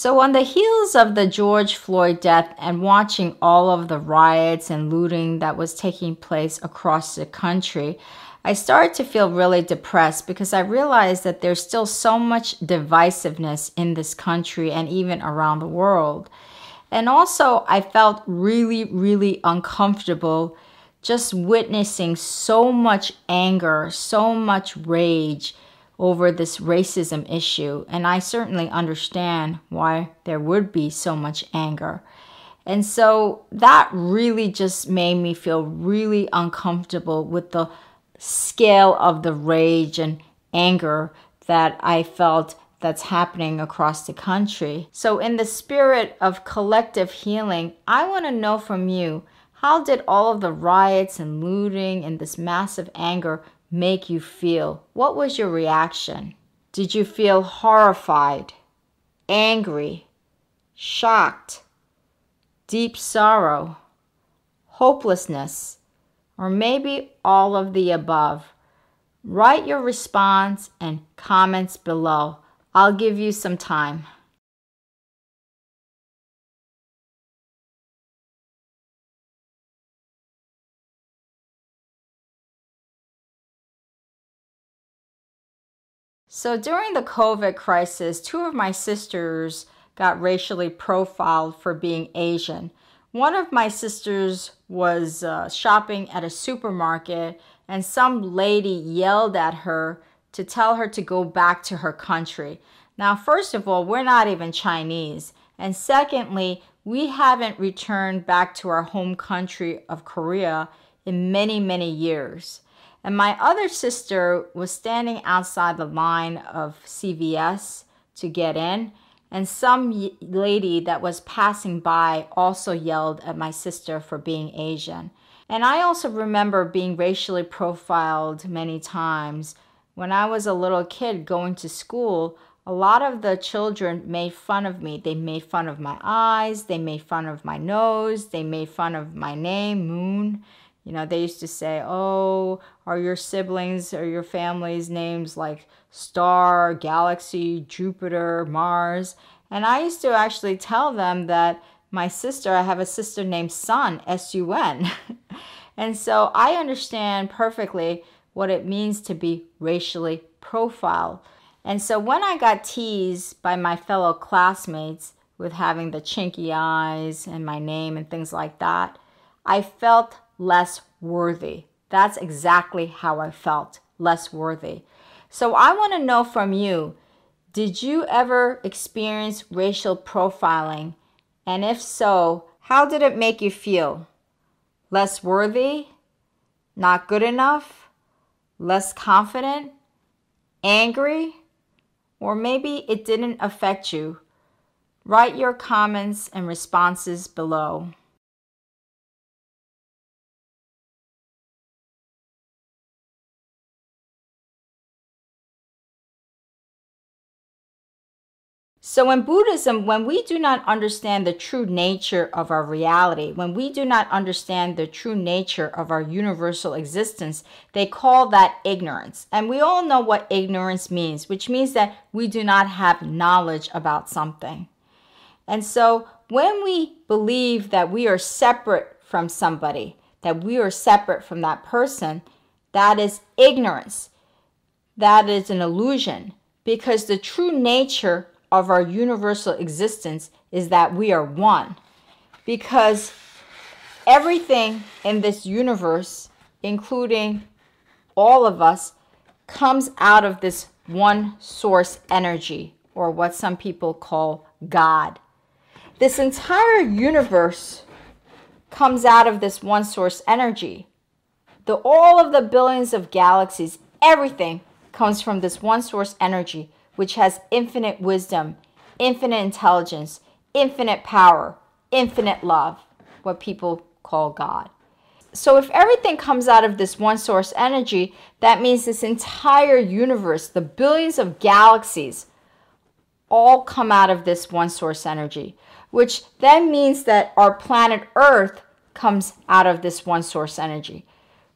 So, on the heels of the George Floyd death and watching all of the riots and looting that was taking place across the country, I started to feel really depressed because I realized that there's still so much divisiveness in this country and even around the world. And also, I felt really, really uncomfortable just witnessing so much anger, so much rage over this racism issue. And I certainly understand why there would be so much anger. And so that really just made me feel really uncomfortable with the scale of the rage and anger that I felt that's happening across the country. So, in the spirit of collective healing, I want to know from you how did all of the riots and looting and this massive anger make you feel? What was your reaction? Did you feel horrified, angry, shocked, deep sorrow, hopelessness, or maybe all of the above? Write your response and comments below. I'll give you some time. So during the COVID crisis, two of my sisters got racially profiled for being Asian. One of my sisters was uh, shopping at a supermarket, and some lady yelled at her to tell her to go back to her country. Now, first of all, we're not even Chinese. And secondly, we haven't returned back to our home country of Korea in many, many years. And my other sister was standing outside the line of CVS to get in, and some lady that was passing by also yelled at my sister for being Asian. And I also remember being racially profiled many times. When I was a little kid going to school, a lot of the children made fun of me. They made fun of my eyes, they made fun of my nose, they made fun of my name, Moon. You know, they used to say, Oh, are your siblings or your family's names like Star, Galaxy, Jupiter, Mars? And I used to actually tell them that my sister, I have a sister named Sun, S U N. and so I understand perfectly what it means to be racially profiled. And so when I got teased by my fellow classmates with having the chinky eyes and my name and things like that, I felt less worthy. That's exactly how I felt less worthy. So I want to know from you did you ever experience racial profiling? And if so, how did it make you feel? Less worthy? Not good enough? Less confident? Angry? Or maybe it didn't affect you. Write your comments and responses below. So, in Buddhism, when we do not understand the true nature of our reality, when we do not understand the true nature of our universal existence, they call that ignorance. And we all know what ignorance means, which means that we do not have knowledge about something. And so, when we believe that we are separate from somebody, that we are separate from that person, that is ignorance. That is an illusion because the true nature of our universal existence is that we are one. Because everything in this universe, including all of us, comes out of this one source energy, or what some people call God. This entire universe comes out of this one source energy. The, all of the billions of galaxies, everything comes from this one source energy which has infinite wisdom, infinite intelligence, infinite power, infinite love, what people call God. So, if everything comes out of this one source energy, that means this entire universe, the billions of galaxies, all come out of this one source energy, which then means that our planet Earth comes out of this one source energy,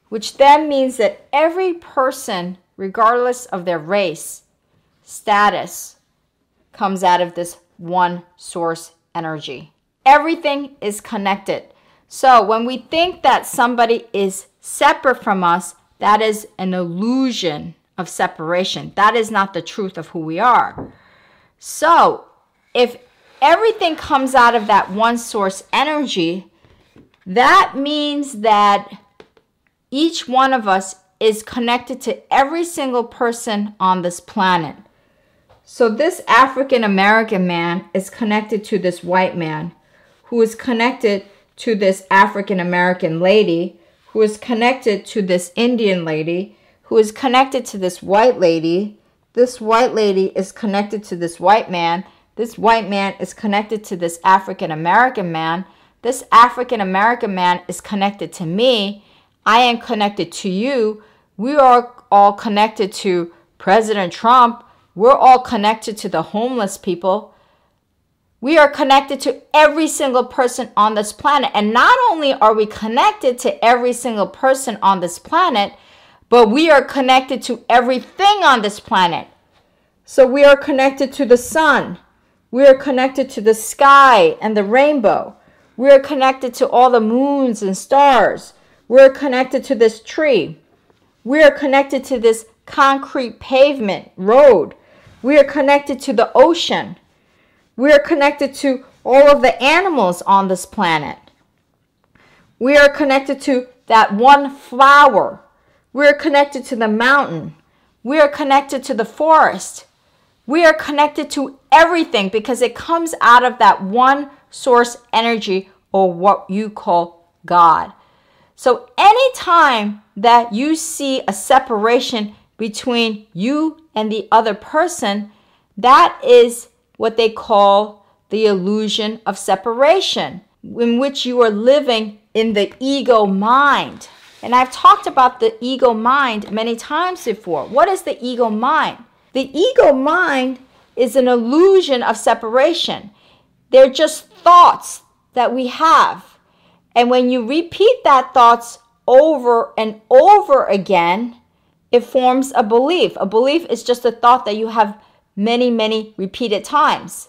which then means that every person, regardless of their race, status comes out of this one source energy. Everything is connected. So when we think that somebody is separate from us, that is an illusion of separation. That is not the truth of who we are. So if everything comes out of that one source energy, that means that each one of us is connected to every single person on this planet. So, this African American man is connected to this white man, who is connected to this African American lady, who is connected to this Indian lady, who is connected to this white lady. This white lady is connected to this white man. This white man is connected to this African American man. This African American man is connected to me. I am connected to you. We are all connected to President Trump. We're all connected to the homeless people. We are connected to every single person on this planet. And not only are we connected to every single person on this planet, but we are connected to everything on this planet. So we are connected to the sun. We are connected to the sky and the rainbow. We are connected to all the moons and stars. We're connected to this tree. We are connected to this concrete pavement road. We are connected to the ocean. We are connected to all of the animals on this planet. We are connected to that one flower. We are connected to the mountain. We are connected to the forest. We are connected to everything because it comes out of that one source energy or what you call God. So anytime that you see a separation between you and the other person, that is what they call the illusion of separation, in which you are living in the ego mind. And I've talked about the ego mind many times before. What is the ego mind? The ego mind is an illusion of separation. They're just thoughts that we have. And when you repeat that thoughts over and over again, it forms a belief. A belief is just a thought that you have many, many repeated times.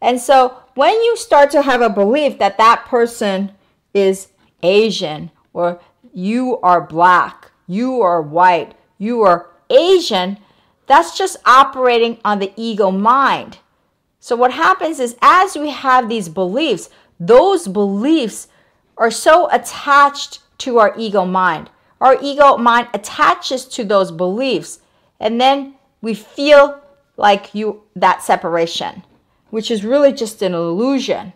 And so when you start to have a belief that that person is Asian or you are black, you are white, you are Asian, that's just operating on the ego mind. So what happens is as we have these beliefs, those beliefs are so attached to our ego mind. Our ego mind attaches to those beliefs and then we feel like you that separation, which is really just an illusion.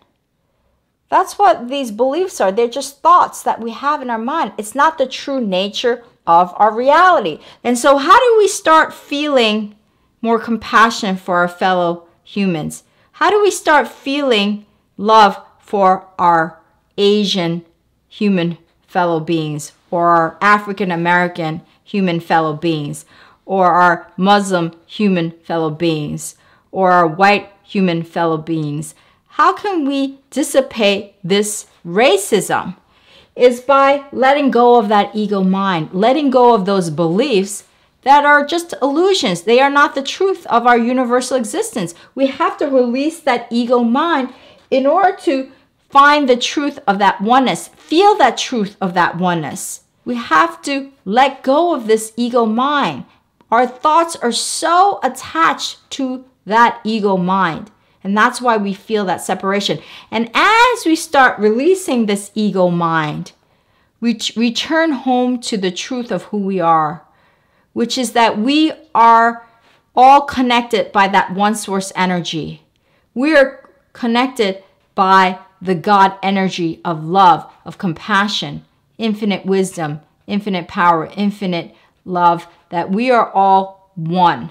That's what these beliefs are. They're just thoughts that we have in our mind. It's not the true nature of our reality. And so, how do we start feeling more compassion for our fellow humans? How do we start feeling love for our Asian human fellow beings or our African American human fellow beings or our Muslim human fellow beings or our white human fellow beings? How can we dissipate this racism? Is by letting go of that ego mind, letting go of those beliefs that are just illusions. They are not the truth of our universal existence. We have to release that ego mind in order to find the truth of that oneness, feel that truth of that oneness. We have to let go of this ego mind. Our thoughts are so attached to that ego mind. And that's why we feel that separation. And as we start releasing this ego mind, we return home to the truth of who we are, which is that we are all connected by that one source energy. We are connected by the God energy of love, of compassion, infinite wisdom, infinite power, infinite love, that we are all one.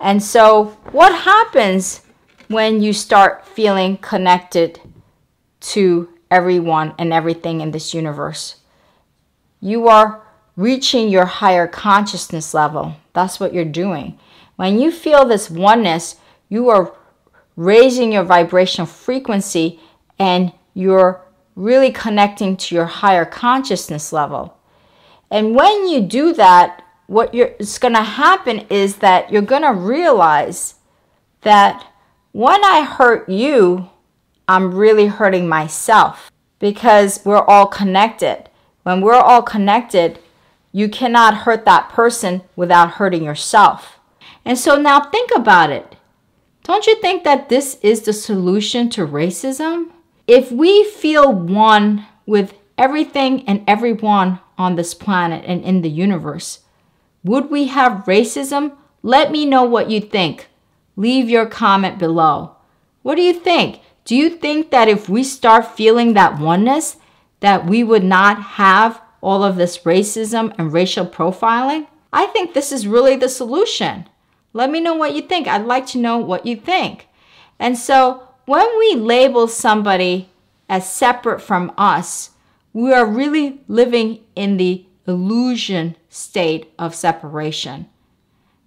And so, what happens when you start feeling connected to everyone and everything in this universe? You are reaching your higher consciousness level. That's what you're doing. When you feel this oneness, you are raising your vibrational frequency and you're really connecting to your higher consciousness level. And when you do that, what is going to happen is that you're going to realize that When I hurt you, I'm really hurting myself because we're all connected. When we're all connected, you cannot hurt that person without hurting yourself. And so now think about it. Don't you think that this is the solution to racism? If we feel one with everything and everyone on this planet and in the universe, would we have racism? Let me know what you think. Leave your comment below. What do you think? Do you think that if we start feeling that oneness, that we would not have all of this racism and racial profiling? I think this is really the solution. Let me know what you think. I'd like to know what you think. And so when we label somebody as separate from us, we are really living in the illusion state of separation.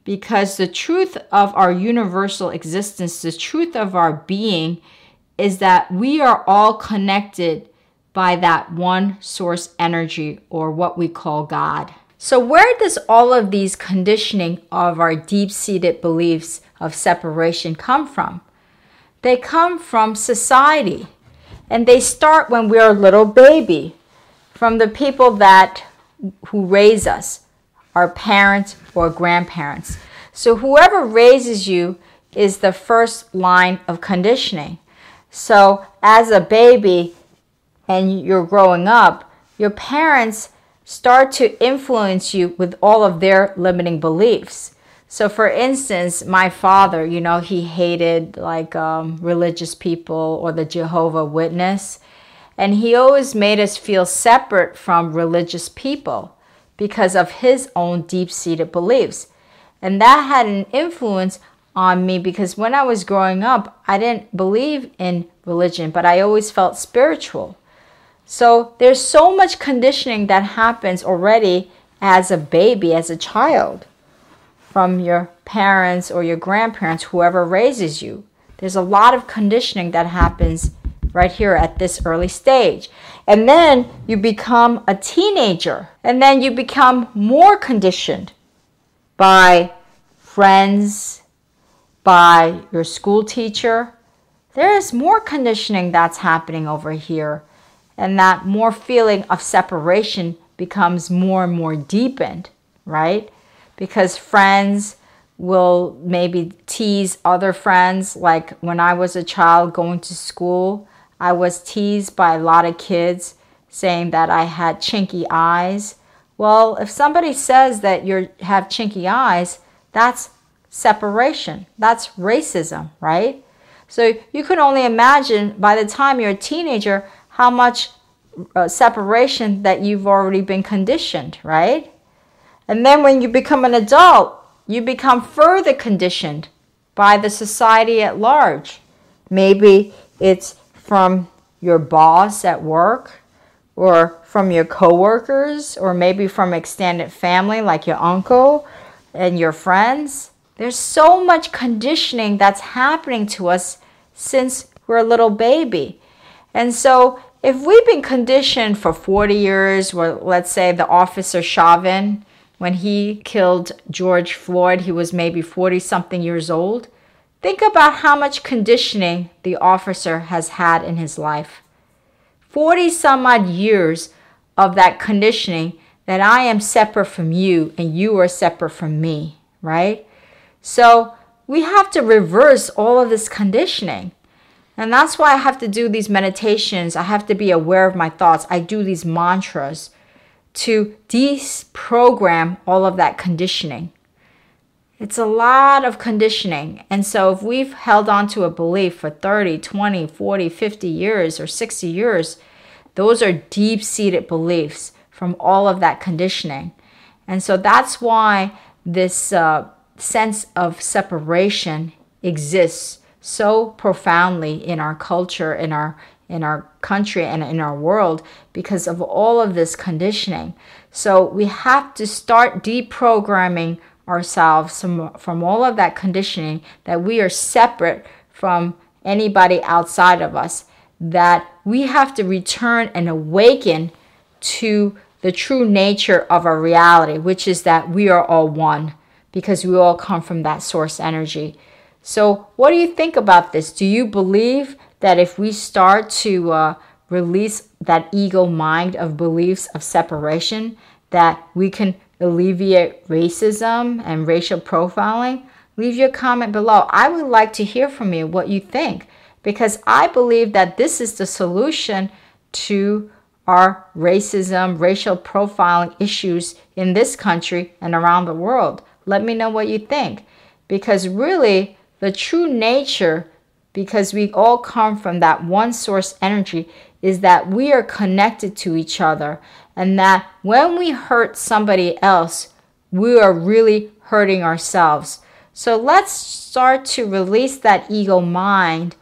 Because the truth of our universal existence, the truth of our being, is that we are all connected by that one source energy or what we call God. So, where does all of these conditioning of our deep seated beliefs of separation come from? They come from society and they start when we're a little baby from the people that who raise us, our parents or grandparents. So whoever raises you is the first line of conditioning. So as a baby and you're growing up, your parents start to influence you with all of their limiting beliefs. So, for instance, my father, you know, he hated like um, religious people or the Jehovah Witness. And he always made us feel separate from religious people because of his own deep seated beliefs. And that had an influence on me because when I was growing up, I didn't believe in religion, but I always felt spiritual. So there's so much conditioning that happens already as a baby, as a child from your parents or your grandparents, whoever raises you. There's a lot of conditioning that happens right here at this early stage. And then you become a teenager, and then you become more conditioned by friends, by your school teacher. There is more conditioning that's happening over here, and that more feeling of separation becomes more and more deepened, right? Because friends will maybe tease other friends. Like when I was a child going to school, I was teased by a lot of kids saying that I had chinky eyes. Well, if somebody says that you have chinky eyes, that's separation. That's racism, right? So you can only imagine by the time you're a teenager how much uh, separation that you've already been conditioned, right? And then when you become an adult, you become further conditioned by the society at large. Maybe it's from your boss at work or from your coworkers or maybe from extended family like your uncle and your friends. There's so much conditioning that's happening to us since we're a little baby. And so if we've been conditioned for 40 years, or let's say the officer Chauvin, when he killed George Floyd, he was maybe 40 something years old. Think about how much conditioning the officer has had in his life. 40 some odd years of that conditioning that I am separate from you and you are separate from me, right? So we have to reverse all of this conditioning. And that's why I have to do these meditations. I have to be aware of my thoughts. I do these mantras to deprogram all of that conditioning. It's a lot of conditioning. And so if we've held on to a belief for 30, 20, 40, 50 years or 60 years, those are deep seated beliefs from all of that conditioning. And so that's why this uh, sense of separation exists so profoundly in our culture, in our in our country and in our world because of all of this conditioning. So we have to start deprogramming ourselves from, from all of that conditioning that we are separate from anybody outside of us, that we have to return and awaken to the true nature of our reality, which is that we are all one because we all come from that source energy. So, what do you think about this? Do you believe that if we start to uh, release that ego mind of beliefs of separation, that we can alleviate racism and racial profiling? Leave your comment below. I would like to hear from you what you think because I believe that this is the solution to our racism, racial profiling issues in this country and around the world. Let me know what you think because really the true nature because we all come from that one source energy is that we are connected to each other and that when we hurt somebody else, we are really hurting ourselves. So let's start to release that ego mind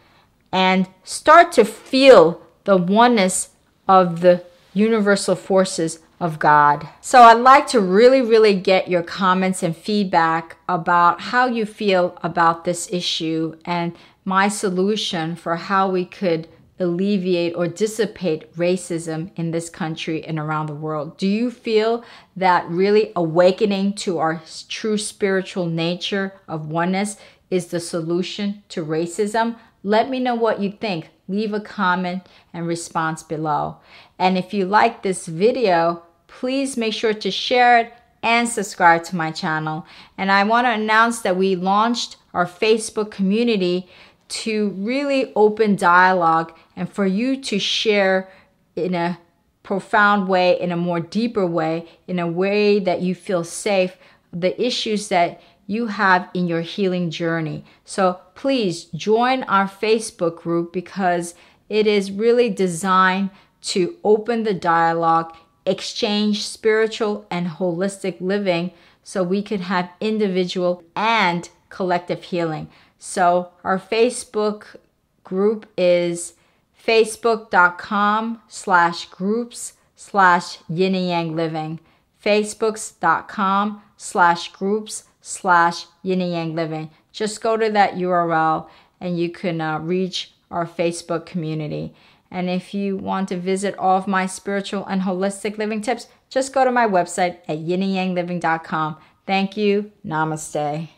and start to feel the oneness of the universal forces of God. So I'd like to really, really get your comments and feedback about how you feel about this issue and my solution for how we could alleviate or dissipate racism in this country and around the world? Do you feel that really awakening to our true spiritual nature of oneness is the solution to racism? Let me know what you think. Leave a comment and response below. And if you like this video, please make sure to share it and subscribe to my channel. And I want to announce that we launched our Facebook community to really open dialogue and for you to share in a profound way, in a more deeper way, in a way that you feel safe, the issues that you have in your healing journey. So please join our Facebook group because it is really designed to open the dialogue, exchange spiritual and holistic living so we could have individual and collective healing. So our Facebook group is facebook.com slash groups slash yin and yang living. Facebook.com slash groups slash yin and yang living. Just go to that URL and you can uh, reach our Facebook community. And if you want to visit all of my spiritual and holistic living tips, just go to my website at yinandyangliving.com. Thank you. Namaste.